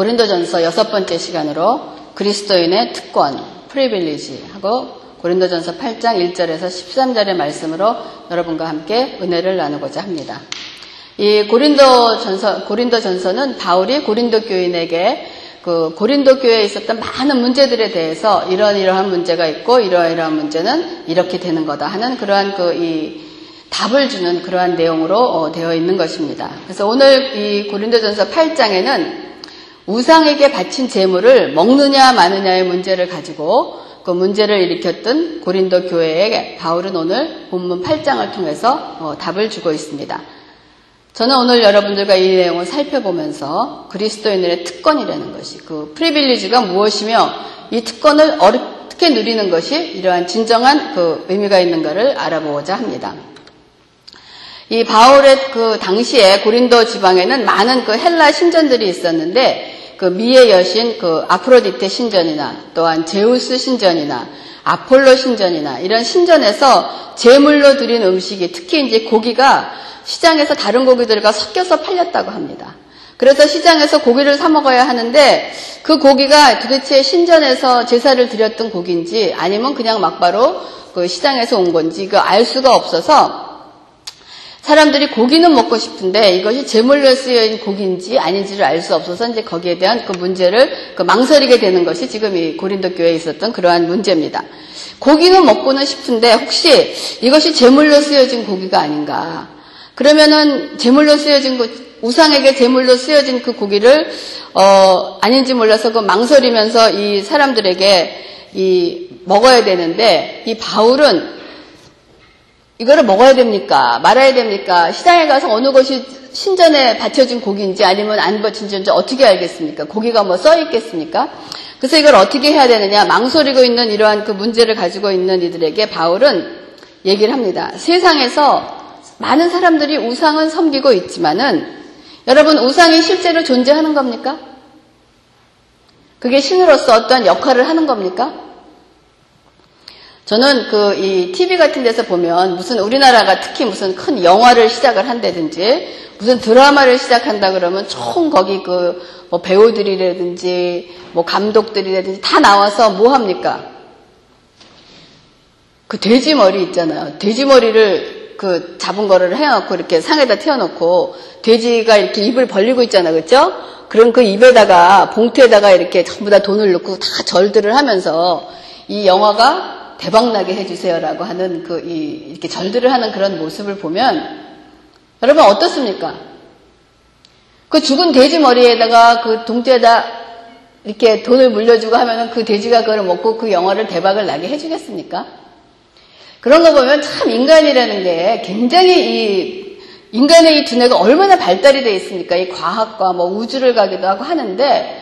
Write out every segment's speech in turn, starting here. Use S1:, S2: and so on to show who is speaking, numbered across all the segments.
S1: 고린도전서 여섯 번째 시간으로 그리스도인의 특권, 프리빌리지 하고 고린도전서 8장 1절에서 13절의 말씀으로 여러분과 함께 은혜를 나누고자 합니다. 이 고린도전서 고린도전서는 바울이 고린도 교인에게 그 고린도 교회에 있었던 많은 문제들에 대해서 이런 이러한 문제가 있고 이러이러한 문제는 이렇게 되는 거다 하는 그러한 그 이 답을 주는 그러한 내용으로 어, 되어 있는 것입니다. 그래서 오늘 이 고린도전서 8장에는 우상에게 바친 재물을 먹느냐 마느냐의 문제를 가지고 그 문제를 일으켰던 고린도 교회에 바울은 오늘 본문 8장을 통해서 어, 답을 주고 있습니다. 저는 오늘 여러분들과 이 내용을 살펴보면서 그리스도인들의 특권이라는 것이 그 프리빌리지가 무엇이며 이 특권을 어떻게 누리는 것이 이러한 진정한 그 의미가 있는가를 알아보고자 합니다. 이 바울의 그 당시에 고린도 지방에는 많은 그 헬라 신전들이 있었는데 그 미의 여신 그 아프로디테 신전이나 또한 제우스 신전이나 아폴로 신전이나 이런 신전에서 제물로 드린 음식이 특히 이제 고기가 시장에서 다른 고기들과 섞여서 팔렸다고 합니다. 그래서 시장에서 고기를 사 먹어야 하는데 그 고기가 도대체 신전에서 제사를 드렸던 고기인지 아니면 그냥 막바로 그 시장에서 온 건지 그 알 수가 없어서 사람들이 고기는 먹고 싶은데 이것이 제물로 쓰여진 고기인지 아닌지를 알 수 없어서 이제 거기에 대한 그 문제를 그 망설이게 되는 것이 지금 이 고린도 교회에 있었던 그러한 문제입니다. 고기는 먹고는 싶은데 혹시 이것이 제물로 쓰여진 고기가 아닌가? 그러면은 제물로 쓰여진 그 우상에게 제물로 쓰여진 그 고기를 어 아닌지 몰라서 그 망설이면서 이 사람들에게 이 먹어야 되는데 이 바울은 이거를 먹어야 됩니까? 말아야 됩니까? 시장에 가서 어느 것이 신전에 바쳐진 고기인지 아니면 안 바쳐진지 어떻게 알겠습니까? 고기가 뭐 써 있겠습니까? 그래서 이걸 어떻게 해야 되느냐? 망설이고 있는 이러한 그 문제를 가지고 있는 이들에게 바울은 얘기를 합니다. 세상에서 많은 사람들이 우상은 섬기고 있지만은 여러분 우상이 실제로 존재하는 겁니까? 그게 신으로서 어떠한 역할을 하는 겁니까? 저는 그 이 TV 같은 데서 보면 무슨 우리나라가 특히 무슨 큰 영화를 시작을 한다든지 무슨 드라마를 시작한다 그러면 총 거기 그 뭐 배우들이라든지 뭐 감독들이라든지 다 나와서 뭐 합니까? 그 돼지 머리 있잖아요. 돼지 머리를 그 잡은 거를 해놓고 이렇게 상에다 태워놓고 돼지가 이렇게 입을 벌리고 있잖아, 그렇죠? 그럼 그 입에다가 봉투에다가 이렇게 전부 다 돈을 넣고 다 절들을 하면서 이 영화가 대박나게 해주세요라고 하는 그, 이, 이렇게 절들을 하는 그런 모습을 보면, 여러분 어떻습니까? 그 죽은 돼지 머리에다가 그 동태에다 이렇게 돈을 물려주고 하면은 그 돼지가 그걸 먹고 그 영화를 대박을 나게 해주겠습니까? 그런 거 보면 참 인간이라는 게 굉장히 이, 인간의 이 두뇌가 얼마나 발달이 되어 있습니까? 이 과학과 뭐 우주를 가기도 하고 하는데,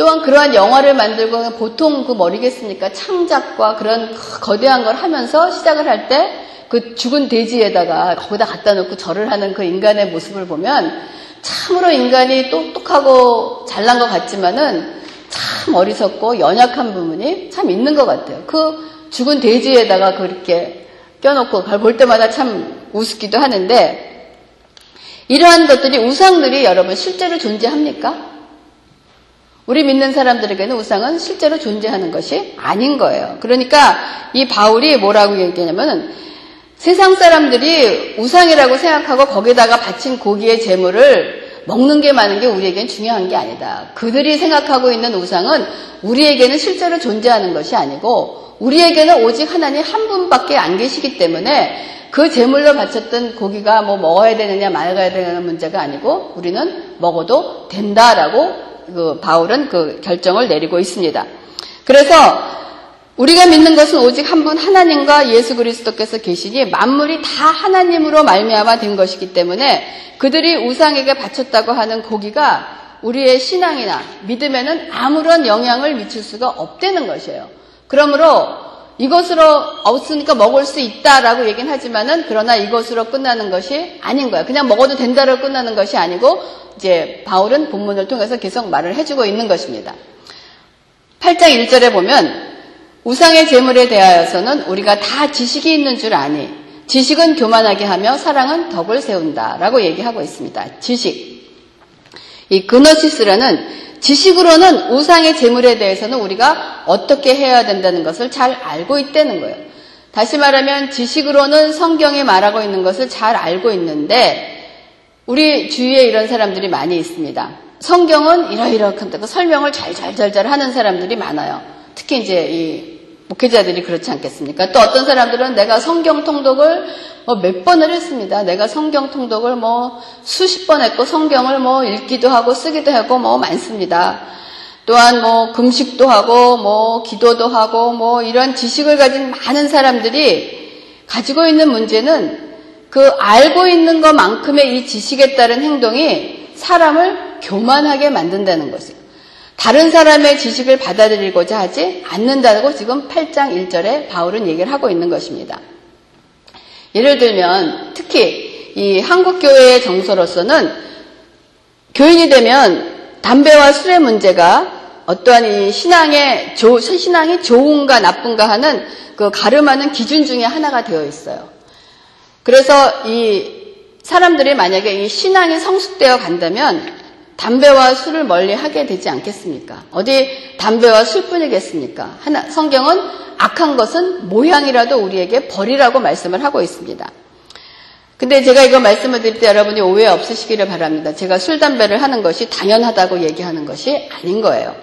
S1: 또한 그러한 영화를 만들고 보통 그 뭐리겠습니까? 창작과 그런 거대한 걸 하면서 시작을 할 때 그 죽은 돼지에다가 거기다 갖다 놓고 절을 하는 그 인간의 모습을 보면 참으로 인간이 똑똑하고 잘난 것 같지만은 참 어리석고 연약한 부분이 참 있는 것 같아요. 그 죽은 돼지에다가 그렇게 껴놓고 그걸 볼 때마다 참 우습기도 하는데 이러한 것들이 우상들이 여러분 실제로 존재합니까? 우리 믿는 사람들에게는 우상은 실제로 존재하는 것이 아닌 거예요. 그러니까 이 바울이 뭐라고 얘기하냐면 세상 사람들이 우상이라고 생각하고 거기다가 바친 고기의 재물을 먹는 게 많은 게 우리에겐 중요한 게 아니다. 그들이 생각하고 있는 우상은 우리에게는 실제로 존재하는 것이 아니고 우리에게는 오직 하나님 한 분밖에 안 계시기 때문에 그 제물로 바쳤던 고기가 뭐 먹어야 되느냐 말아야 되느냐 문제가 아니고 우리는 먹어도 된다라고 그 바울은 그 결정을 내리고 있습니다. 그래서 우리가 믿는 것은 오직 한 분 하나님과 예수 그리스도께서 계시니 만물이 다 하나님으로 말미암아 된 것이기 때문에 그들이 우상에게 바쳤다고 하는 고기가 우리의 신앙이나 믿음에는 아무런 영향을 미칠 수가 없다는 것이에요. 그러므로 이것으로 없으니까 먹을 수 있다라고 얘기는 하지만은 그러나 이것으로 끝나는 것이 아닌 거야. 그냥 먹어도 된다로 끝나는 것이 아니고 이제 바울은 본문을 통해서 계속 말을 해주고 있는 것입니다. 8장 1절에 보면 우상의 재물에 대하여서는 우리가 다 지식이 있는 줄 아니 지식은 교만하게 하며 사랑은 덕을 세운다라고 얘기하고 있습니다. 지식. 이 그노시스라는 지식으로는 우상의 재물에 대해서는 우리가 어떻게 해야 된다는 것을 잘 알고 있다는 거예요. 다시 말하면 지식으로는 성경에 말하고 있는 것을 잘 알고 있는데 우리 주위에 이런 사람들이 많이 있습니다. 성경은 이러이러한다고 설명을 잘잘잘잘 하는 사람들이 많아요. 특히 이제 이 목회자들이 그렇지 않겠습니까? 또 어떤 사람들은 내가 성경 통독을 뭐 몇 번을 했습니다. 내가 성경 통독을 뭐 수십 번 했고 성경을 뭐 읽기도 하고 쓰기도 하고 뭐 많습니다. 또한 뭐 금식도 하고 뭐 기도도 하고 뭐 이런 지식을 가진 많은 사람들이 가지고 있는 문제는 그 알고 있는 것만큼의 이 지식에 따른 행동이 사람을 교만하게 만든다는 것이에요. 다른 사람의 지식을 받아들이고자 하지 않는다고 지금 8장 1절에 바울은 얘기를 하고 있는 것입니다. 예를 들면 특히 이 한국교회의 정서로서는 교인이 되면 담배와 술의 문제가 어떠한 이 신앙의 조, 신앙이 좋은가 나쁜가 하는 그 가름하는 기준 중에 하나가 되어 있어요. 그래서 이 사람들이 만약에 이 신앙이 성숙되어 간다면 담배와 술을 멀리 하게 되지 않겠습니까? 어디 담배와 술뿐이겠습니까? 하나, 성경은 악한 것은 모양이라도 우리에게 버리라고 말씀을 하고 있습니다. 근데 제가 이거 말씀을 드릴 때 여러분이 오해 없으시기를 바랍니다. 제가 술, 담배를 하는 것이 당연하다고 얘기하는 것이 아닌 거예요.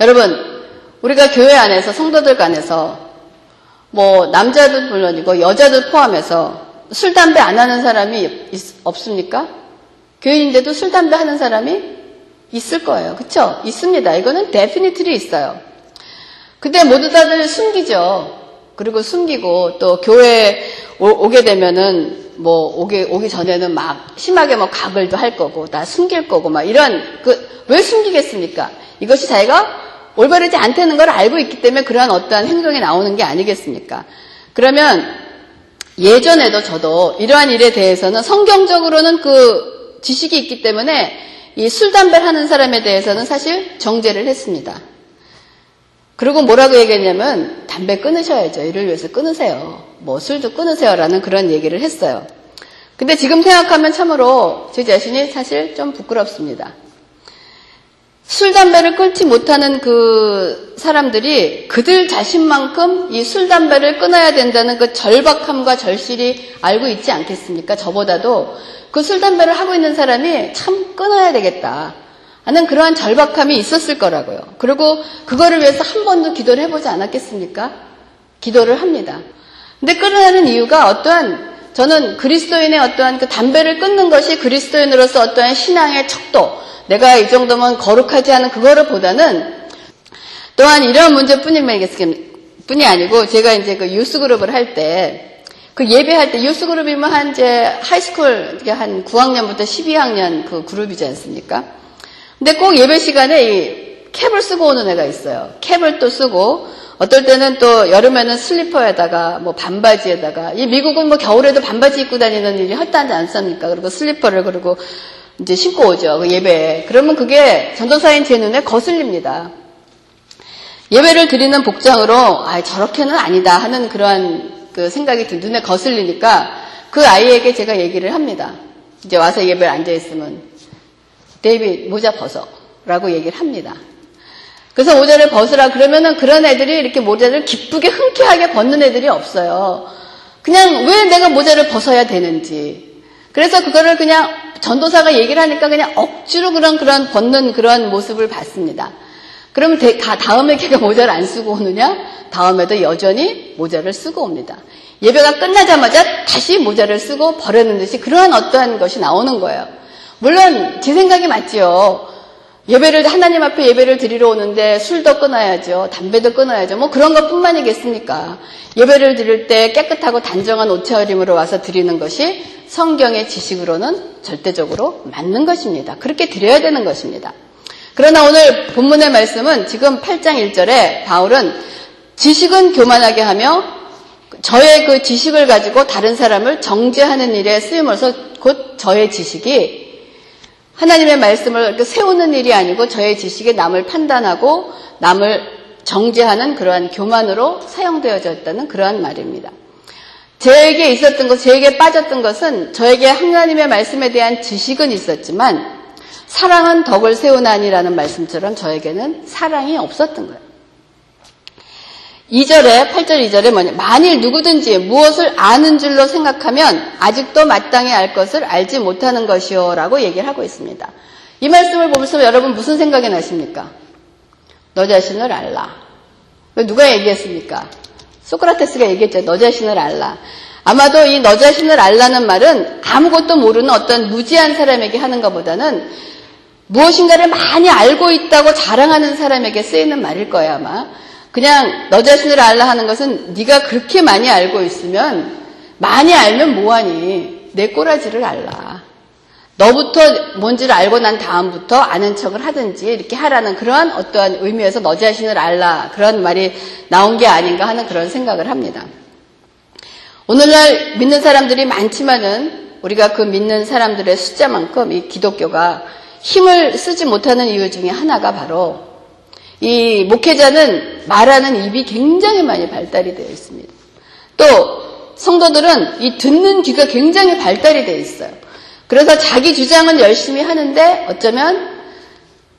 S1: 여러분, 우리가 교회 안에서, 성도들 간에서, 뭐, 남자들 물론이고, 여자들 포함해서 술, 담배 안 하는 사람이 있, 없습니까? 교인인데도 술, 담배 하는 사람이 있을 거예요. 그쵸? 있습니다. 이거는 definitely 있어요. 근데 모두 다들 숨기죠. 그리고 숨기고 또 교회 오, 게 되면은 뭐 오기 오기 전에는 막 심하게 뭐 가글도 할 거고 다 숨길 거고 막 이런 그 왜 숨기겠습니까? 이것이 자기가 올바르지 않다는 걸 알고 있기 때문에 그러한 어떠한 행동이 나오는 게 아니겠습니까? 그러면 예전에도 저도 이러한 일에 대해서는 성경적으로는 그 지식이 있기 때문에 이 술, 담배를 하는 사람에 대해서는 사실 정죄를 했습니다. 그리고 뭐라고 얘기했냐면 담배 끊으셔야죠. 이를 위해서 끊으세요. 뭐 술도 끊으세요라는 그런 얘기를 했어요. 근데 지금 생각하면 참으로 제 자신이 사실 좀 부끄럽습니다. 술, 담배를 끊지 못하는 그 사람들이 그들 자신만큼 이 술, 담배를 끊어야 된다는 그 절박함과 절실히 알고 있지 않겠습니까? 저보다도 그 술 담배를 하고 있는 사람이 참 끊어야 되겠다. 하는 그러한 절박함이 있었을 거라고요. 그리고 그거를 위해서 한 번도 기도를 해보지 않았겠습니까? 기도를 합니다. 근데 끊어야하는 이유가 어떠한 저는 그리스도인의 어떠한 그 담배를 끊는 것이 그리스도인으로서 어떠한 신앙의 척도, 내가 이 정도면 거룩하지 않은 그거를 보다는 또한 이런 문제뿐이 아니고 제가 이제 그 youth group을 할 때 그 예배할 때 youth group이면 한 이제 high school 한 9학년부터 12학년 그 그룹이지 않습니까? 근데 꼭 예배 시간에 이 캡을 쓰고 오는 애가 있어요. 캡을 또 쓰고 어떨 때는 또 여름에는 슬리퍼에다가 뭐 반바지에다가 이 미국은 뭐 겨울에도 반바지 입고 다니는 일이 허다하지 않습니까? 그리고 슬리퍼를 그리고 이제 신고 오죠. 그 예배에. 그러면 그게 전도사인 제 눈에 거슬립니다. 예배를 드리는 복장으로 아 저렇게는 아니다 하는 그러한 그 생각이 눈에 거슬리니까 그 아이에게 제가 얘기를 합니다. 이제 와서 예배를 앉아있으면 데이비 모자 벗어 라고 얘기를 합니다. 그래서 모자를 벗으라 그러면은 그런 애들이 이렇게 모자를 기쁘게 흔쾌하게 벗는 애들이 없어요. 그냥 왜 내가 모자를 벗어야 되는지. 그래서 그거를 그냥 전도사가 얘기를 하니까 그냥 억지로 그런 그런 벗는 그런 모습을 봤습니다. 그러면 다음에 걔가 모자를 안 쓰고 오느냐? 다음에도 여전히 모자를 쓰고 옵니다. 예배가 끝나자마자 다시 모자를 쓰고 버리는 듯이 그러한 어떠한 것이 나오는 거예요. 물론 제 생각이 맞지요. 예배를 하나님 앞에 예배를 드리러 오는데 술도 끊어야죠. 담배도 끊어야죠. 뭐 그런 것뿐만이겠습니까? 예배를 드릴 때 깨끗하고 단정한 옷차림으로 와서 드리는 것이 성경의 지식으로는 절대적으로 맞는 것입니다. 그렇게 드려야 되는 것입니다. 그러나 오늘 본문의 말씀은 지금 8장 1절에 바울은 지식은 교만하게 하며 저의 그 지식을 가지고 다른 사람을 정죄하는 일에 쓰임으로써 곧 저의 지식이 하나님의 말씀을 세우는 일이 아니고 저의 지식에 남을 판단하고 남을 정죄하는 그러한 교만으로 사용되어졌다는 그러한 말입니다. 저에게 있었던 것, 저에게 빠졌던 것은 저에게 하나님의 말씀에 대한 지식은 있었지만 사랑은 덕을 세우나니라는 말씀처럼 저에게는 사랑이 없었던 거예요. 2절에 8절 2절에 뭐냐 만일 누구든지 무엇을 아는 줄로 생각하면 아직도 마땅히 알 것을 알지 못하는 것이요 라고 얘기를 하고 있습니다. 이 말씀을 보면서 여러분 무슨 생각이 나십니까? 너 자신을 알라. 누가 얘기했습니까? 소크라테스가 얘기했죠. 너 자신을 알라. 아마도 이 너 자신을 알라는 말은 아무것도 모르는 어떤 무지한 사람에게 하는 것보다는 무엇인가를 많이 알고 있다고 자랑하는 사람에게 쓰이는 말일 거예요, 아마. 그냥 너 자신을 알라 하는 것은 네가 그렇게 많이 알고 있으면 많이 알면 뭐하니? 내 꼬라지를 알라. 너부터 뭔지를 알고 난 다음부터 아는 척을 하든지 이렇게 하라는 그러한 어떠한 의미에서 너 자신을 알라 그런 말이 나온 게 아닌가 하는 그런 생각을 합니다. 오늘날 믿는 사람들이 많지만은 우리가 그 믿는 사람들의 숫자만큼 이 기독교가 힘을 쓰지 못하는 이유 중에 하나가 바로 이 목회자는 말하는 입이 굉장히 많이 발달이 되어 있습니다. 또 성도들은 이 듣는 귀가 굉장히 발달이 되어 있어요. 그래서 자기 주장은 열심히 하는데 어쩌면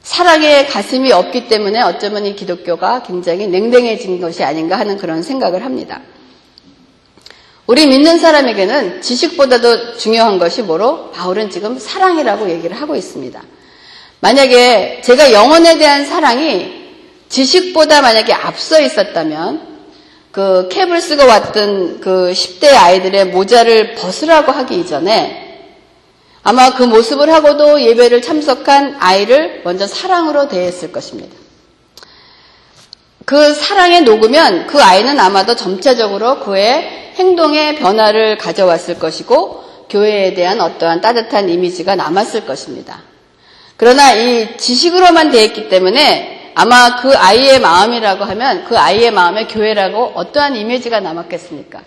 S1: 사랑의 가슴이 없기 때문에 어쩌면 이 기독교가 굉장히 냉랭해진 것이 아닌가 하는 그런 생각을 합니다. 우리 믿는 사람에게는 지식보다도 중요한 것이 뭐로? 바울은 지금 사랑이라고 얘기를 하고 있습니다. 만약에 제가 영혼에 대한 사랑이 지식보다 만약에 앞서 있었다면 그 쓰고 왔던 그 10대 아이들의 모자를 벗으라고 하기 이전에 아마 그 모습을 하고도 예배를 참석한 아이를 먼저 사랑으로 대했을 것입니다. 그 사랑에 녹으면 그 아이는 아마도 점차적으로 그의 행동의 변화를 가져왔을 것이고 교회에 대한 어떠한 따뜻한 이미지가 남았을 것입니다. 그러나 이 지식으로만 되었기 때문에 아마 그 아이의 마음이라고 하면 그 아이의 마음에 교회라고 어떠한 이미지가 남았겠습니까?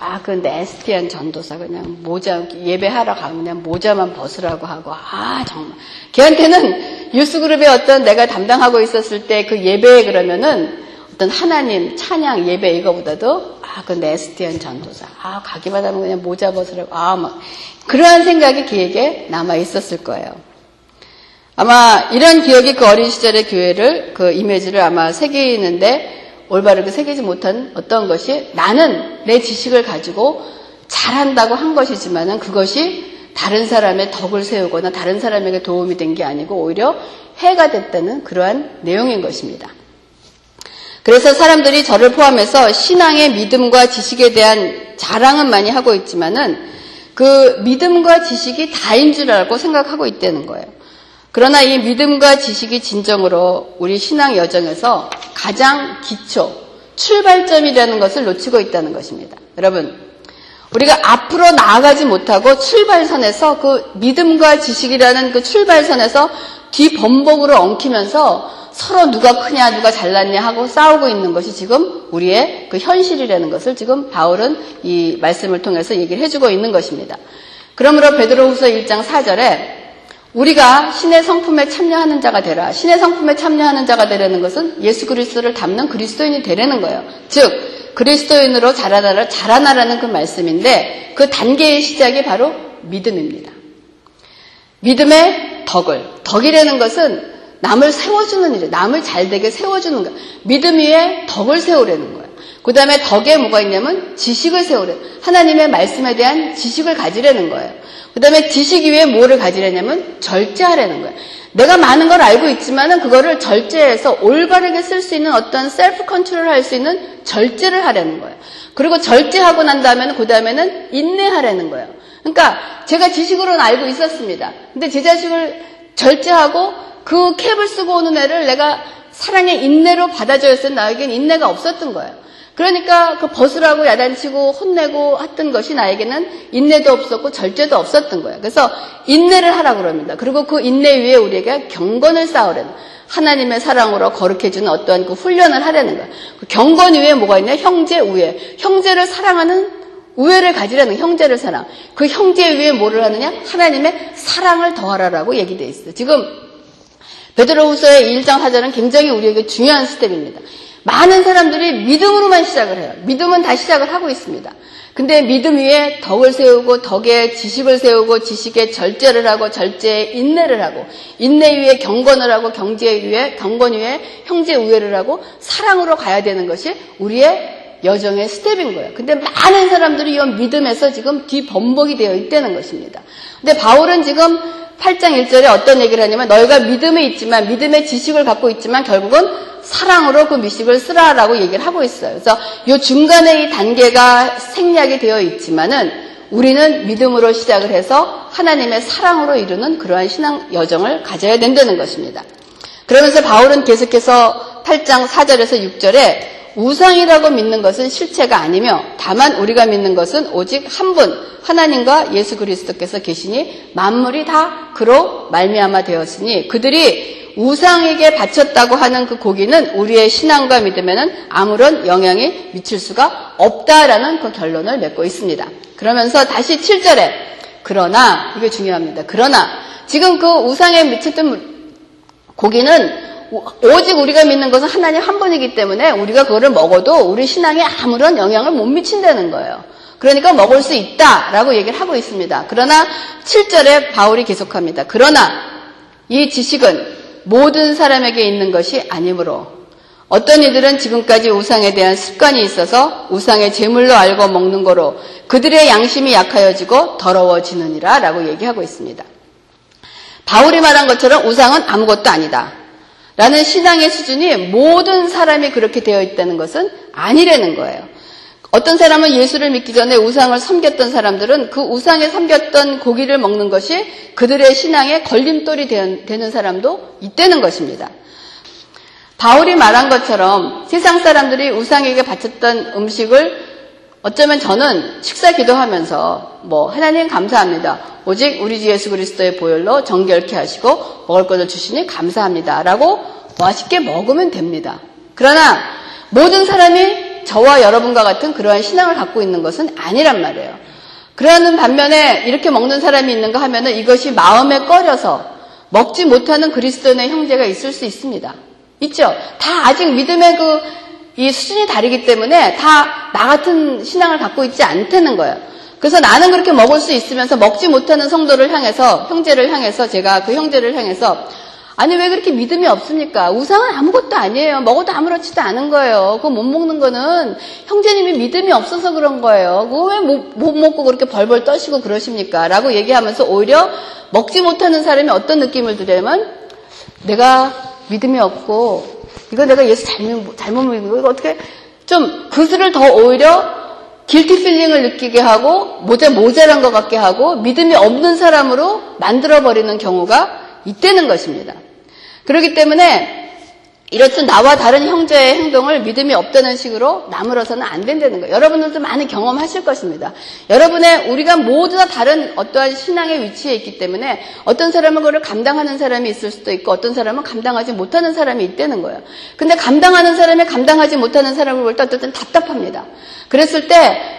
S1: 아, 그 네스티한 전도사 그냥 모자 예배하러 가면 그냥 모자만 벗으라고 하고 아 정말 걔한테는 유스그룹의 어떤 내가 담당하고 있었을 때 그 예배 그러면은 어떤 하나님 찬양 예배 이거보다도 아 그 네스티한 전도사 아 가기만 하면 그냥 모자 벗으라고 아 막 그러한 생각이 그에게 남아 있었을 거예요. 아마 이런 기억이 그 어린 시절의 교회를 그 이미지를 아마 새기는데 올바르게 새기지 못한 어떤 것이 나는 내 지식을 가지고 잘한다고 한 것이지만은 그것이 다른 사람의 덕을 세우거나 다른 사람에게 도움이 된 게 아니고 오히려 해가 됐다는 그러한 내용인 것입니다. 그래서 사람들이 저를 포함해서 신앙의 믿음과 지식에 대한 자랑은 많이 하고 있지만은 그 믿음과 지식이 다인 줄 알고 생각하고 있다는 거예요. 그러나 이 믿음과 지식이 진정으로 우리 신앙 여정에서 가장 기초, 출발점이라는 것을 놓치고 있다는 것입니다. 여러분, 우리가 앞으로 나아가지 못하고 출발선에서 그 믿음과 지식이라는 그 출발선에서 뒤범벅으로 엉키면서 서로 누가 크냐, 누가 잘났냐 하고 싸우고 있는 것이 지금 우리의 그 현실이라는 것을 지금 바울은 이 말씀을 통해서 얘기를 해주고 있는 것입니다. 그러므로 베드로후서 1장 4절에 우리가 신의 성품에 참여하는 자가 되라. 신의 성품에 참여하는 자가 되라는 것은 예수 그리스도를 담는 그리스도인이 되라는 거예요. 즉 그리스도인으로 자라나라 자라나라는 그 말씀인데 그 단계의 시작이 바로 믿음입니다. 믿음의 덕을 덕이라는 것은 남을 세워주는 일이에요. 남을 잘되게 세워주는 거. 믿음 위에 덕을 세우라는 거예요. 그 다음에 덕에 뭐가 있냐면 지식을 세우라. 하나님의 말씀에 대한 지식을 가지라는 거예요. 그 다음에 지식 위에 뭐를 가지라냐면 절제하라는 거예요. 내가 많은 걸 알고 있지만은 그거를 절제해서 올바르게 쓸 수 있는 어떤 self control 할 수 있는 절제를 하라는 거예요. 그리고 절제하고 난 다음에는 그 다음에는 인내하려는 거예요. 그러니까 제가 지식으로는 알고 있었습니다. 근데 제 자식을 절제하고 그 캡을 쓰고 오는 애를 내가 사랑의 인내로 받아줘야 나에겐 인내가 없었던 거예요. 그러니까 그 벗으라고 야단치고 혼내고 했던 것이 나에게는 인내도 없었고 절제도 없었던 거예요. 그래서 인내를 하라고 그럽니다. 그리고 그 인내 위에 우리에게 경건을 쌓으려는 하나님의 사랑으로 거룩해주는 어떠한 그 훈련을 하려는 거예요. 그 경건 위에 뭐가 있냐? 형제 우애. 형제를 사랑하는 우애를 가지라는 형제를 사랑. 그 형제 위에 뭐를 하느냐? 하나님의 사랑을 더하라라고 얘기되어 있어요. 지금 베드로후서의 1장 4절은 굉장히 우리에게 중요한 스텝입니다. 많은 사람들이 믿음으로만 시작을 해요. 믿음은 다 시작을 하고 있습니다. 근데 믿음 위에 덕을 세우고 덕에 지식을 세우고 지식에 절제를 하고 절제에 인내를 하고 인내 위에 경건을 하고 경제 위에 경건 위에 형제 우애를 하고 사랑으로 가야 되는 것이 우리의 여정의 step인 거예요. 근데 많은 사람들이 이 믿음에서 지금 뒤범벅이 되어 있다는 것입니다. 근데 바울은 지금 8장 1절에 어떤 얘기를 하냐면 너희가 믿음에 있지만 믿음의 지식을 갖고 있지만 결국은 사랑으로 그 지식을 쓰라라고 얘기를 하고 있어요. 그래서 이 중간에 이 단계가 생략이 되어 있지만은 우리는 믿음으로 시작을 해서 하나님의 사랑으로 이루는 그러한 신앙 여정을 가져야 된다는 것입니다. 그러면서 바울은 계속해서 8장 4절에서 6절에 우상이라고 믿는 것은 실체가 아니며 다만 우리가 믿는 것은 오직 한 분 하나님과 예수 그리스도께서 계시니 만물이 다 그로 말미암아 되었으니 그들이 우상에게 바쳤다고 하는 그 고기는 우리의 신앙과 믿음에는 아무런 영향이 미칠 수가 없다라는 그 결론을 맺고 있습니다. 그러면서 다시 7절에 그러나 이게 중요합니다. 그러나 지금 그 우상에 미쳤던 고기는 오직 우리가 믿는 것은 하나님 한 분이기 때문에 우리가 그거를 먹어도 우리 신앙에 아무런 영향을 못 미친다는 거예요. 그러니까 먹을 수 있다라고 얘기를 하고 있습니다. 그러나 7절에 바울이 계속합니다. 그러나 이 지식은 모든 사람에게 있는 것이 아니므로 어떤 이들은 지금까지 우상에 대한 습관이 있어서 우상의 제물로 알고 먹는 거로 그들의 양심이 약하여지고 더러워지느니라 라고 얘기하고 있습니다. 바울이 말한 것처럼 우상은 아무것도 아니다. 라는 신앙의 수준이 모든 사람이 그렇게 되어 있다는 것은 아니라는 거예요. 어떤 사람은 예수를 믿기 전에 우상을 섬겼던 사람들은 그 우상에 섬겼던 고기를 먹는 것이 그들의 신앙의 걸림돌이 되는 사람도 있다는 것입니다. 바울이 말한 것처럼 세상 사람들이 우상에게 바쳤던 음식을 어쩌면 저는 식사 기도하면서 뭐 하나님 감사합니다. 오직 우리 주 예수 그리스도의 보혈로 정결케 하시고 먹을 것을 주시니 감사합니다라고 맛있게 먹으면 됩니다. 그러나 모든 사람이 저와 여러분과 같은 그러한 신앙을 갖고 있는 것은 아니란 말이에요. 그러는 반면에 이렇게 먹는 사람이 있는가 하면은 이것이 마음에 꺼려서 먹지 못하는 그리스도인의 형제가 있을 수 있습니다. 있죠? 다 아직 믿음의 그, 이 수준이 다르기 때문에 다 나 같은 신앙을 갖고 있지 않다는 거예요. 그래서 나는 그렇게 먹을 수 있으면서 먹지 못하는 성도를 향해서, 형제를 향해서, 제가 그 형제를 향해서 아니 왜 그렇게 믿음이 없습니까? 우상은 아무것도 아니에요. 먹어도 아무렇지도 않은 거예요. 그거 못 먹는 거는 형제님이 믿음이 없어서 그런 거예요. 그거 왜 못 먹고 그렇게 벌벌 떠시고 그러십니까? 라고 얘기하면서 오히려 먹지 못하는 사람이 어떤 느낌을 들냐면 내가 믿음이 없고 이거 내가 예수 잘못, 잘못 믿는 거 어떻게 좀 그수를 더 오히려 guilty feeling을 느끼게 하고 모자 모자란 것 같게 하고 믿음이 없는 사람으로 만들어 버리는 경우가 있다는 것입니다. 그렇기 때문에 이렇듯 나와 다른 형제의 행동을 믿음이 없다는 식으로 나무라서는 안 된다는 거예요. 여러분들도 많은 경험하실 것입니다. 여러분의 우리가 모두 다 다른 어떠한 신앙의 위치에 있기 때문에 어떤 사람은 그걸 감당하는 사람이 있을 수도 있고 어떤 사람은 감당하지 못하는 사람이 있다는 거예요. 근데 감당하는 사람이 감당하지 못하는 사람을 볼 때 어쨌든 답답합니다. 그랬을 때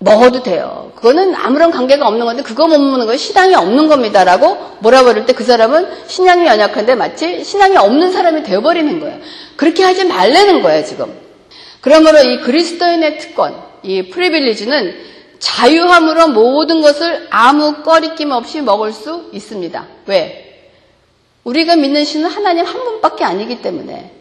S1: 먹어도 돼요. 그거는 아무런 관계가 없는 건데 그거 못 먹는 건 신앙이 없는 겁니다라고 몰아버릴 때그 사람은 신앙이 연약한데 마치 신앙이 없는 사람이 되어버리는 거예요. 그렇게 하지 말라는 거예요 지금. 그러므로 이 그리스도인의 특권, 이 프리빌리지는 자유함으로 모든 것을 아무 꺼리낌 없이 먹을 수 있습니다. 왜? 우리가 믿는 신은 하나님 한 분밖에 아니기 때문에.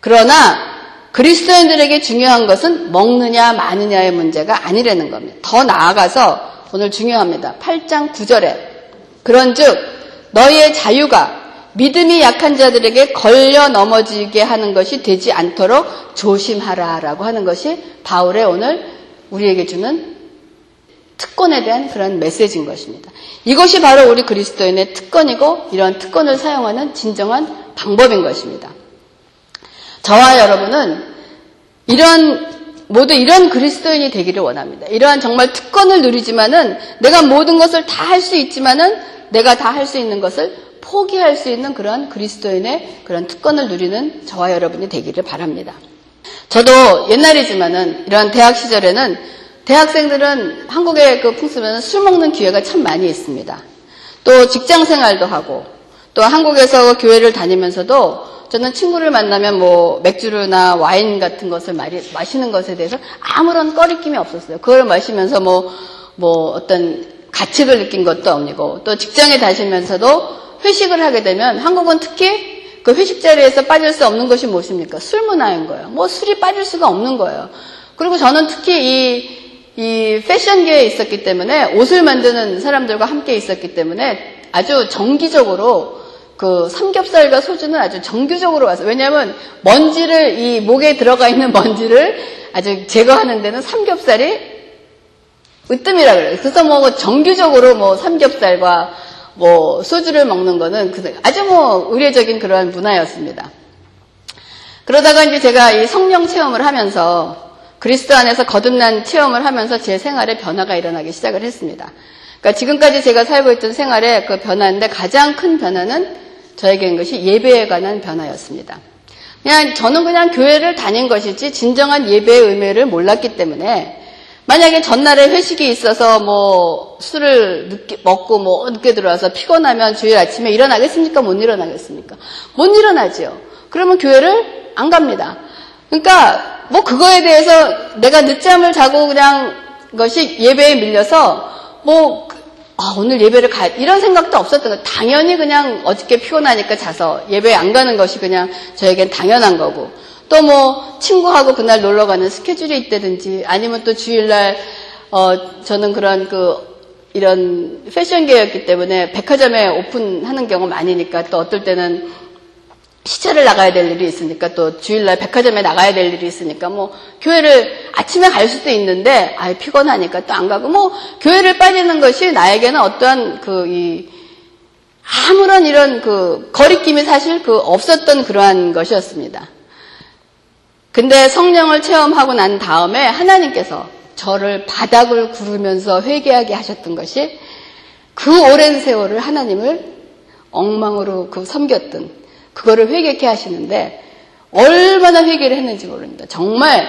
S1: 그러나 그리스도인들에게 중요한 것은 먹느냐 마느냐의 문제가 아니라는 겁니다. 더 나아가서 오늘 중요합니다. 8장 9절에 그런즉 너희의 자유가 믿음이 약한 자들에게 걸려 넘어지게 하는 것이 되지 않도록 조심하라라고 하는 것이 바울의 오늘 우리에게 주는 특권에 대한 그런 메시지인 것입니다. 이것이 바로 우리 그리스도인의 특권이고 이런 특권을 사용하는 진정한 방법인 것입니다. 저와 여러분은 이런 모두 이런 그리스도인이 되기를 원합니다. 이러한 정말 특권을 누리지만은 내가 모든 것을 다 할 수 있지만은 내가 다 할 수 있는 것을 포기할 수 있는 그런 그리스도인의 그런 특권을 누리는 저와 여러분이 되기를 바랍니다. 저도 옛날이지만은 이런 대학 시절에는 대학생들은 한국의 그 풍습에는 술 먹는 기회가 참 많이 있습니다. 또 직장 생활도 하고 또 한국에서 교회를 다니면서도 저는 친구를 만나면 뭐 맥주나 와인 같은 것을 마시는 것에 대해서 아무런 꺼리낌이 없었어요. 그걸 마시면서 뭐, 뭐 어떤 가책을 느낀 것도 아니고 또 직장에 다니면서도 회식을 하게 되면 한국은 특히 그 회식 자리에서 빠질 수 없는 것이 무엇입니까? 술 문화인 거예요. 뭐 술이 빠질 수가 없는 거예요. 그리고 저는 특히 이, 이 패션계에 있었기 때문에 옷을 만드는 사람들과 함께 있었기 때문에 아주 정기적으로 그 삼겹살과 소주는 아주 정규적으로 와서 왜냐하면 먼지를 이 목에 들어가 있는 먼지를 아주 제거하는 데는 삼겹살이 으뜸이라 그래요. 그래서 뭐 정규적으로 뭐 삼겹살과 뭐 소주를 먹는 거는 아주 뭐 의례적인 그러한 문화였습니다. 그러다가 이제 제가 이 성령 체험을 하면서 그리스도 안에서 거듭난 체험을 하면서 제 생활에 변화가 일어나기 시작을 했습니다. 그러니까 지금까지 제가 살고 있던 생활의 그 변화인데 가장 큰 변화는 저에게는 것이 예배에 관한 변화였습니다. 그냥 저는 그냥 교회를 다닌 것이지 진정한 예배의 의미를 몰랐기 때문에 만약에 전날에 회식이 있어서 뭐 술을 늦게 먹고 뭐 늦게 들어와서 피곤하면 주일 아침에 일어나겠습니까? 못 일어나겠습니까? 못 일어나지요. 그러면 교회를 안 갑니다. 그러니까 뭐 그거에 대해서 내가 늦잠을 자고 그냥 것이 예배에 밀려서 뭐 아, 오늘 예배를 가 이런 생각도 없었던 거예요. 당연히 그냥 어저께 피곤하니까 자서 예배 안 가는 것이 그냥 저에겐 당연한 거고 또 뭐 친구하고 그날 놀러 가는 스케줄이 있다든지 아니면 또 주일날 어 저는 그런 그 이런 패션계였기 때문에 백화점에 오픈하는 경우가 많으니까 또 어떨 때는 시차를 나가야 될 일이 있으니까 또 주일날 백화점에 나가야 될 일이 있으니까 뭐 교회를 아침에 갈 수도 있는데 아 피곤하니까 또 안 가고 뭐 교회를 빠지는 것이 나에게는 어떠한 그 이 아무런 이런 그 거리낌이 사실 그 없었던 그러한 것이었습니다. 근데 성령을 체험하고 난 다음에 하나님께서 저를 바닥을 구르면서 회개하게 하셨던 것이 그 오랜 세월을 하나님을 엉망으로 그 섬겼던 그거를 회개케 하시는데 얼마나 회개를 했는지 모릅니다. 정말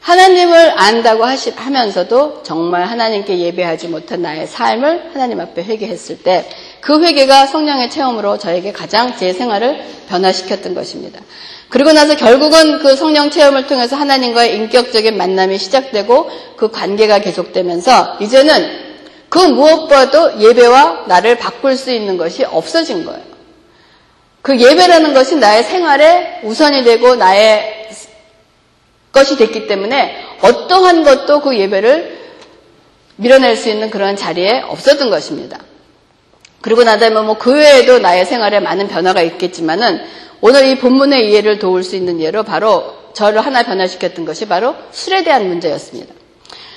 S1: 하나님을 안다고 하시, 하면서도 정말 하나님께 예배하지 못한 나의 삶을 하나님 앞에 회개했을 때 그 회개가 성령의 체험으로 저에게 가장 제 생활을 변화시켰던 것입니다. 그리고 나서 결국은 그 성령 체험을 통해서 하나님과의 인격적인 만남이 시작되고 그 관계가 계속되면서 이제는 그 무엇보다도 예배와 나를 바꿀 수 있는 것이 없어진 거예요. 그 예배라는 것이 나의 생활에 우선이 되고 나의 것이 됐기 때문에 어떠한 것도 그 예배를 밀어낼 수 있는 그런 자리에 없었던 것입니다. 그리고 나다면 뭐 그 외에도 나의 생활에 많은 변화가 있겠지만은 오늘 이 본문의 이해를 도울 수 있는 예로 바로 저를 하나 변화시켰던 것이 바로 술에 대한 문제였습니다.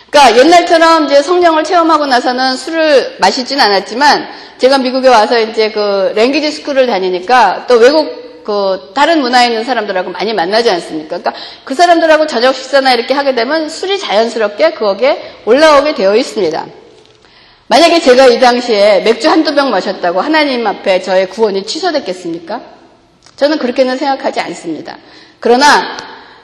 S1: 그러니까 옛날처럼 이제 성령을 체험하고 나서는 술을 마시진 않았지만 제가 미국에 와서 이제 그 랭귀지 스쿨을 다니니까 또 외국 그 다른 문화에 있는 사람들하고 많이 만나지 않습니까? 그러니까 그 사람들하고 저녁 식사나 이렇게 하게 되면 술이 자연스럽게 거기에 올라오게 되어 있습니다. 만약에 제가 이 당시에 맥주 한두 병 마셨다고 하나님 앞에 저의 구원이 취소됐겠습니까? 저는 그렇게는 생각하지 않습니다. 그러나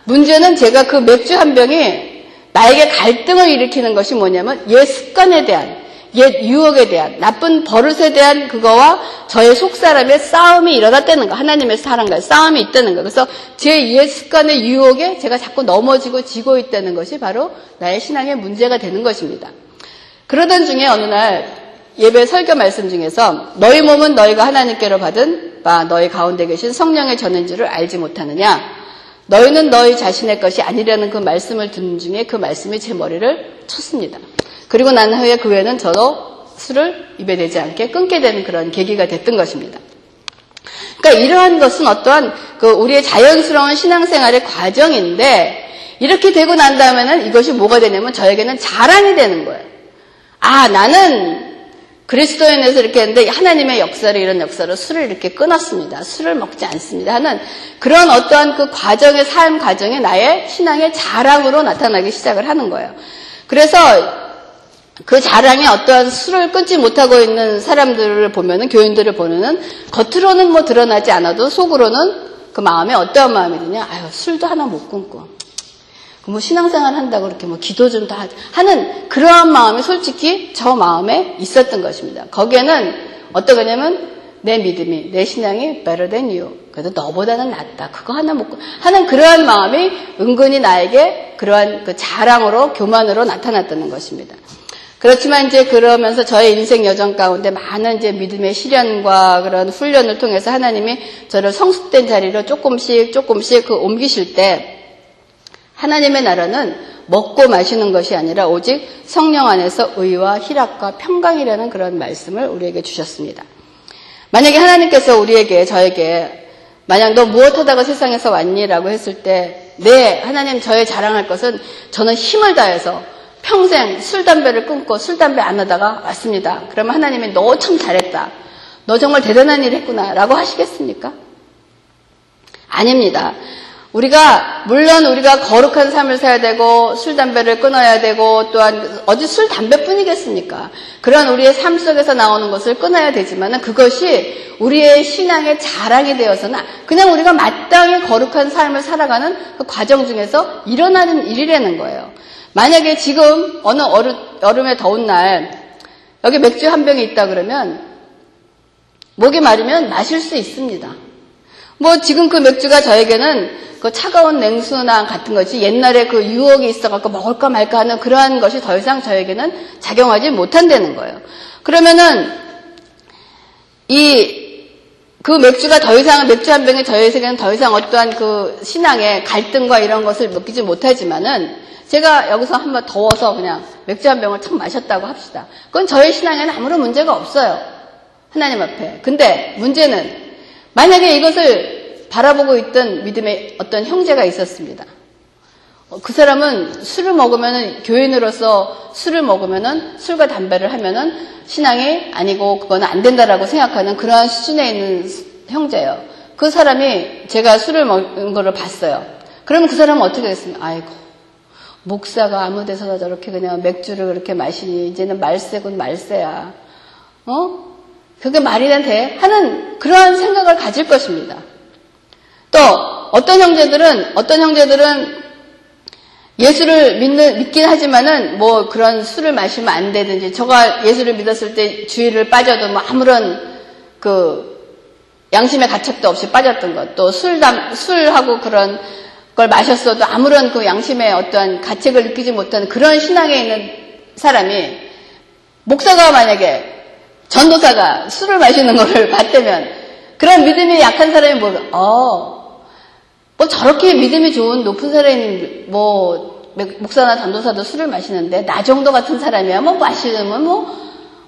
S1: 문제는 제가 그 맥주 한 병이 나에게 갈등을 일으키는 것이 뭐냐면 옛 습관에 대한 옛 유혹에 대한 나쁜 버릇에 대한 그거와 저의 속사람의 싸움이 일어났다는 거 하나님의 사랑과 싸움이 있다는 거 그래서 제 옛 습관의 유혹에 제가 자꾸 넘어지고 지고 있다는 것이 바로 나의 신앙의 문제가 되는 것입니다. 그러던 중에 어느 날 예배 설교 말씀 중에서 너희 몸은 너희가 하나님께로 받은 바 너희 가운데 계신 성령의 전인 줄을 알지 못하느냐? 너희는 너희 자신의 것이 아니라는 그 말씀을 듣는 중에 그 말씀이 제 머리를 쳤습니다. 그리고 난 후에 그 후에는 저도 술을 입에 대지 않게 끊게 되는 그런 계기가 됐던 것입니다. 그러니까 이러한 것은 어떠한 그 우리의 자연스러운 신앙생활의 과정인데 이렇게 되고 난 다음에는 이것이 뭐가 되냐면 저에게는 자랑이 되는 거예요. 아, 나는 그리스도인에서 이렇게 했는데 하나님의 역사를 이런 역사로 술을 이렇게 끊었습니다. 술을 먹지 않습니다. 하는 그런 어떠한 그 과정의 삶 과정에 나의 신앙의 자랑으로 나타나기 시작을 하는 거예요. 그래서 그 자랑이 어떠한 술을 끊지 못하고 있는 사람들을 보면은 교인들을 보면은 겉으로는 뭐 드러나지 않아도 속으로는 그 마음에 어떠한 마음이 드냐? 아유 술도 하나 못 끊고 뭐 신앙생활 한다고 그렇게 뭐 기도 좀 다 하는 그러한 마음이 솔직히 저 마음에 있었던 것입니다. 거기에는 어떠냐면 내 믿음이, 내 신앙이 better than you. 그래도 너보다는 낫다. 그거 하나 먹고 하는 그러한 마음이 은근히 나에게 그러한 그 자랑으로 교만으로 나타났다는 것입니다. 그렇지만 이제 그러면서 저의 인생 여정 가운데 많은 이제 믿음의 시련과 그런 훈련을 통해서 하나님이 저를 성숙된 자리로 조금씩 조금씩 그 옮기실 때 하나님의 나라는 먹고 마시는 것이 아니라 오직 성령 안에서 의와 희락과 평강이라는 그런 말씀을 우리에게 주셨습니다. 만약에 하나님께서 우리에게 저에게 만약 너 무엇하다가 세상에서 왔니라고 했을 때 네, 하나님 저의 자랑할 것은 저는 힘을 다해서 평생 술, 담배를 끊고 술, 담배 안 하다가 왔습니다. 그러면 하나님이 너 참 잘했다. 너 정말 대단한 일 했구나. 라고 하시겠습니까? 아닙니다. 우리가, 물론 우리가 거룩한 삶을 살아야 되고, 술, 담배를 끊어야 되고, 또한, 어디 술, 담배뿐이겠습니까? 그런 우리의 삶 속에서 나오는 것을 끊어야 되지만, 그것이 우리의 신앙의 자랑이 되어서는, 그냥 우리가 마땅히 거룩한 삶을 살아가는 그 과정 중에서 일어나는 일이라는 거예요. 만약에 지금 어느 여름, 에 더운 날 여기 맥주 한 병이 있다 그러면 목이 마르면 마실 수 있습니다. 뭐 지금 그 맥주가 저에게는 그 차가운 냉수나 같은 것이 옛날에 그 유혹이 있어갖고 먹을까 말까 하는 그러한 것이 더 이상 저에게는 작용하지 못한다는 거예요. 그러면은 이 그 맥주가 더 이상 맥주 한 병이 저에게는 더 이상 어떠한 그 신앙의 갈등과 이런 것을 느끼지 못하지만은 제가 여기서 한번 더워서 그냥 맥주 한 병을 참 마셨다고 합시다. 그건 저의 신앙에는 아무런 문제가 없어요. 하나님 앞에. 근데 문제는 만약에 이것을 바라보고 있던 믿음의 어떤 형제가 있었습니다. 어, 그 사람은 술을 먹으면 교인으로서 술을 먹으면 술과 담배를 하면은 신앙이 아니고 그거는 안 된다라고 생각하는 그러한 수준에 있는 형제예요. 그 사람이 제가 술을 먹은 거를 봤어요. 그러면 그 사람은 어떻게 됐습니까? 아이고 목사가 아무 데서나 저렇게 그냥 맥주를 그렇게 마시니 이제는 말세군 말세야. 어? 그게 말이나 돼? 하는 그러한 생각을 가질 것입니다. 또 어떤 형제들은 어떤 형제들은 예수를 믿는 믿긴 하지만은 뭐 그런 술을 마시면 안 되든지 저가 예수를 믿었을 때 주의를 빠져도 뭐 아무런 그 양심의 가책도 없이 빠졌던 것, 또 술담 술하고 그런 걸 마셨어도 아무런 그 양심의 어떠한 가책을 느끼지 못하는 그런 신앙에 있는 사람이 목사가 만약에 전도사가 술을 마시는 것을 봤다면 그런 믿음이 약한 사람이 뭐, 어, 뭐 저렇게 믿음이 좋은 높은 사람이 뭐 목사나 전도사도 술을 마시는데 나 정도 같은 사람이야 뭐 마시면 뭐,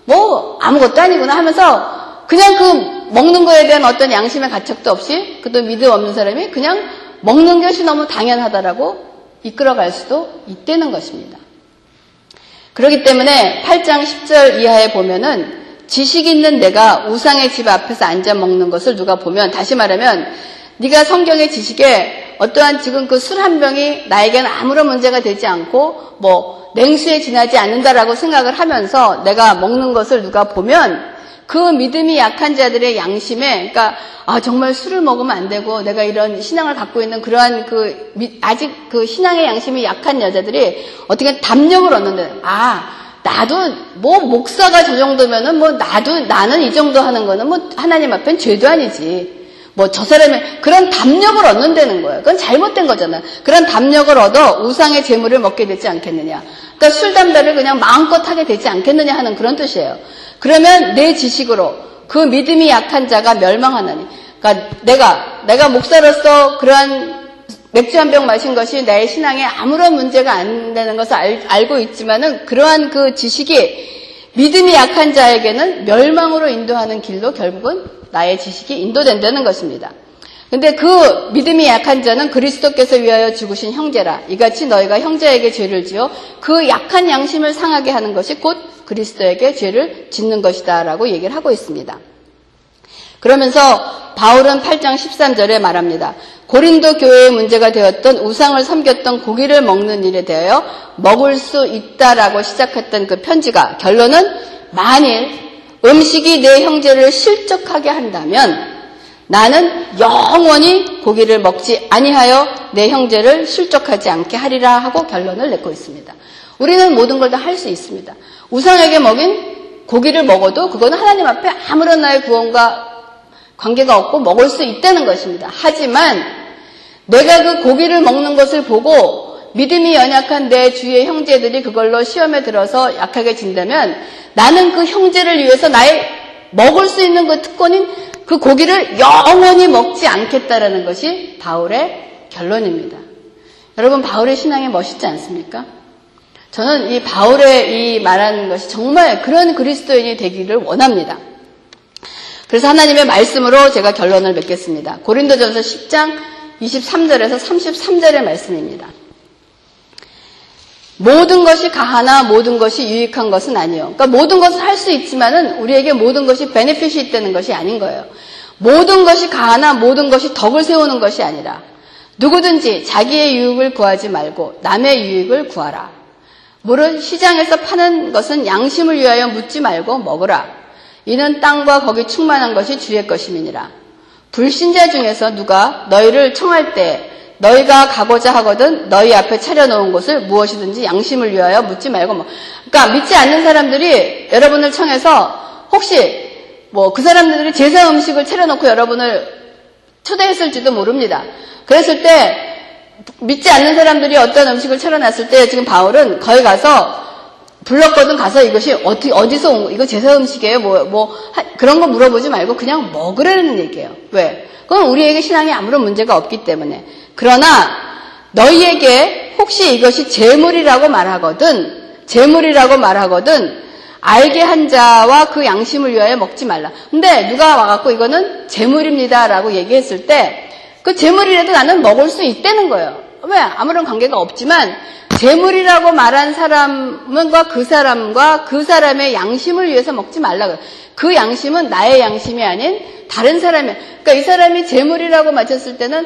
S1: 뭐 아무것도 아니구나 하면서 그냥 그 먹는 거에 대한 어떤 양심의 가책도 없이 그도 믿음 없는 사람이 그냥 먹는 것이 너무 당연하다라고 이끌어갈 수도 있다는 것입니다. 그렇기 때문에 8장 10절 이하에 보면은 지식 있는 내가 우상의 집 앞에서 앉아 먹는 것을 누가 보면 다시 말하면 네가 성경의 지식에 어떠한 지금 그 술 한 병이 나에게는 아무런 문제가 되지 않고 뭐 냉수에 지나지 않는다라고 생각을 하면서 내가 먹는 것을 누가 보면 그 믿음이 약한 자들의 양심에, 그러니까 아 정말 술을 먹으면 안 되고 내가 이런 신앙을 갖고 있는 그러한 그 아직 그 신앙의 양심이 약한 여자들이 어떻게 담력을 얻는데 아 나도 뭐 목사가 저 정도면은 뭐 나도 나는 이 정도 하는 거는 뭐 하나님 앞엔 죄도 아니지. 뭐 저 사람의 그런 담력을 얻는다는 거예요. 그건 잘못된 거잖아. 그런 담력을 얻어 우상의 재물을 먹게 되지 않겠느냐. 그러니까 술 담배를 그냥 마음껏 하게 되지 않겠느냐 하는 그런 뜻이에요. 그러면 내 지식으로 그 믿음이 약한 자가 멸망하나니. 그러니까 내가 내가 목사로서 그러한 맥주 한 병 마신 것이 내 신앙에 아무런 문제가 안 되는 것을 알, 알고 있지만은 그러한 그 지식이 믿음이 약한 자에게는 멸망으로 인도하는 길로 결국은 나의 지식이 인도된다는 것입니다. 근데 그 믿음이 약한 자는 그리스도께서 위하여 죽으신 형제라. 이같이 너희가 형제에게 죄를 지어 그 약한 양심을 상하게 하는 것이 곧 그리스도에게 죄를 짓는 것이다. 라고 얘기를 하고 있습니다. 그러면서 바울은 8장 13절에 말합니다. 고린도 교회의 문제가 되었던 우상을 섬겼던 고기를 먹는 일에 대하여 먹을 수 있다라고 시작했던 그 편지가 결론은 만일 음식이 내 형제를 실족하게 한다면 나는 영원히 고기를 먹지 아니하여 내 형제를 실족하지 않게 하리라 하고 결론을 내고 있습니다. 우리는 모든 걸 다 할 수 있습니다. 우상에게 먹인 고기를 먹어도 그거는 하나님 앞에 아무런 나의 구원과 관계가 없고 먹을 수 있다는 것입니다. 하지만 내가 그 고기를 먹는 것을 보고 믿음이 연약한 내 주위의 형제들이 그걸로 시험에 들어서 약하게 진다면 나는 그 형제를 위해서 나의 먹을 수 있는 그 특권인 그 고기를 영원히 먹지 않겠다라는 것이 바울의 결론입니다. 여러분 바울의 신앙이 멋있지 않습니까? 저는 이 바울의 이 말하는 것이 정말 그런 그리스도인이 되기를 원합니다. 그래서 하나님의 말씀으로 제가 결론을 맺겠습니다. 고린도전서 10장 23절에서 33절의 말씀입니다. 모든 것이 가하나 모든 것이 유익한 것은 아니요. 그러니까 모든 것을 할 수 있지만은 우리에게 모든 것이 베네핏이 있다는 것이 아닌 거예요. 모든 것이 가하나 모든 것이 덕을 세우는 것이 아니라 누구든지 자기의 유익을 구하지 말고 남의 유익을 구하라. 물은 시장에서 파는 것은 양심을 위하여 묻지 말고 먹으라. 이는 땅과 거기 충만한 것이 주의 것임이니라. 불신자 중에서 누가 너희를 청할 때 너희가 가고자 하거든 너희 앞에 차려놓은 곳을 무엇이든지 양심을 위하여 묻지 말고 뭐. 그러니까 믿지 않는 사람들이 여러분을 청해서 혹시 뭐 그 사람들이 제사 음식을 차려놓고 여러분을 초대했을지도 모릅니다. 그랬을 때 믿지 않는 사람들이 어떤 음식을 차려놨을 때 지금 바울은 거기 가서 불렀거든 가서 이것이 어디, 어디서 온 거, 이거 제사 음식이에요? 뭐, 뭐, 하, 그런 거 물어보지 말고 그냥 먹으라는 얘기예요. 왜? 그건 우리에게 신앙에 아무런 문제가 없기 때문에. 그러나 너희에게 혹시 이것이 재물이라고 말하거든, 재물이라고 말하거든, 알게 한 자와 그 양심을 위하여 먹지 말라. 근데 누가 와갖고 이거는 재물입니다라고 얘기했을 때, 그 재물이라도 나는 먹을 수 있다는 거예요. 왜? 아무런 관계가 없지만, 재물이라고 말한 사람과 그 사람과 그 사람의 양심을 위해서 먹지 말라. 그 양심은 나의 양심이 아닌 다른 사람의. 그러니까 이 사람이 재물이라고 맞췄을 때는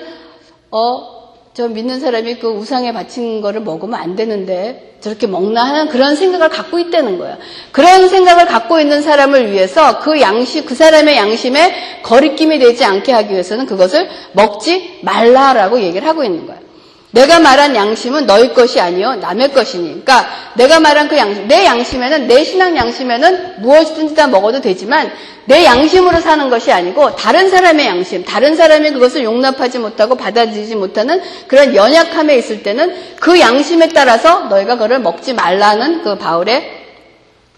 S1: 어, 저 믿는 사람이 그 우상에 바친 거를 먹으면 안 되는데 저렇게 먹나 하는 그런 생각을 갖고 있다는 거예요. 그런 생각을 갖고 있는 사람을 위해서 그 양심, 그 사람의 양심에 거리낌이 되지 않게 하기 위해서는 그것을 먹지 말라라고 얘기를 하고 있는 거예요. 내가 말한 양심은 너희 것이 아니요 남의 것이니. 그러니까 내가 말한 그 양심, 내 양심에는 내 신앙 양심에는 무엇이든지 다 먹어도 되지만 내 양심으로 사는 것이 아니고 다른 사람의 양심, 다른 사람이 그것을 용납하지 못하고 받아들이지 못하는 그런 연약함에 있을 때는 그 양심에 따라서 너희가 그걸 먹지 말라는 그 바울의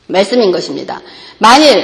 S1: 말씀인 것입니다. 만일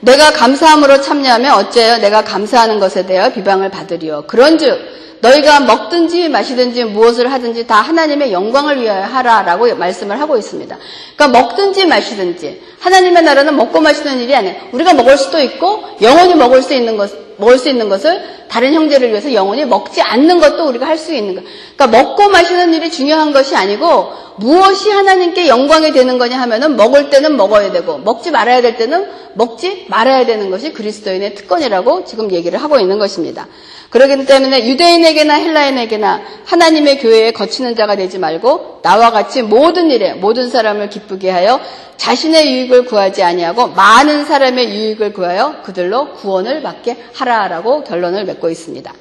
S1: 내가 감사함으로 참여하면 어째요? 내가 감사하는 것에 대하여 비방을 받으리요. 그런즉 너희가 먹든지 마시든지 무엇을 하든지 다 하나님의 영광을 위하여 하라라고 말씀을 하고 있습니다. 그러니까 먹든지 마시든지 하나님의 나라는 먹고 마시는 일이 아니에요. 우리가 먹을 수도 있고 영원히 먹을 수 있는 것 먹을 수 있는 것을 다른 형제를 위해서 영원히 먹지 않는 것도 우리가 할 수 있는 것. 그러니까 먹고 마시는 일이 중요한 것이 아니고 무엇이 하나님께 영광이 되는 거냐 하면은 먹을 때는 먹어야 되고 먹지 말아야 될 때는 먹지 말아야 되는 것이 그리스도인의 특권이라고 지금 얘기를 하고 있는 것입니다. 그렇기 때문에 유대인에게나 헬라인에게나 하나님의 교회에 거치는 자가 되지 말고 나와 같이 모든 일에 모든 사람을 기쁘게 하여 자신의 유익을 구하지 아니하고 많은 사람의 유익을 구하여 그들로 구원을 받게 하라라고 결론을 맺고 있습니다.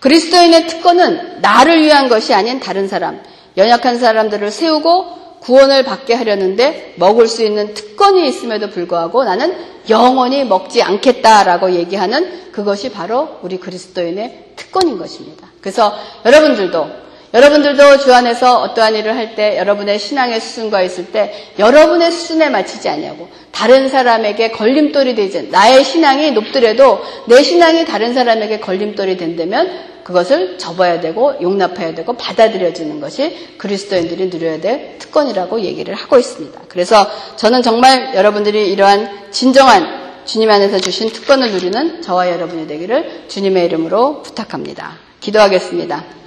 S1: 그리스도인의 특권은 나를 위한 것이 아닌 다른 사람, 연약한 사람들을 세우고 구원을 받게 하려는데 먹을 수 있는 특권이 있음에도 불구하고 나는 영원히 먹지 않겠다라고 얘기하는 그것이 바로 우리 그리스도인의 특권인 것입니다. 그래서 여러분들도 여러분들도 주 안에서 어떠한 일을 할 때 여러분의 신앙의 수준과 있을 때 여러분의 수준에 맞추지 않냐고 다른 사람에게 걸림돌이 되지 나의 신앙이 높더라도 내 신앙이 다른 사람에게 걸림돌이 된다면 그것을 접어야 되고 용납해야 되고 받아들여지는 것이 그리스도인들이 누려야 될 특권이라고 얘기를 하고 있습니다. 그래서 저는 정말 여러분들이 이러한 진정한 주님 안에서 주신 특권을 누리는 저와 여러분이 되기를 주님의 이름으로 부탁합니다. 기도하겠습니다.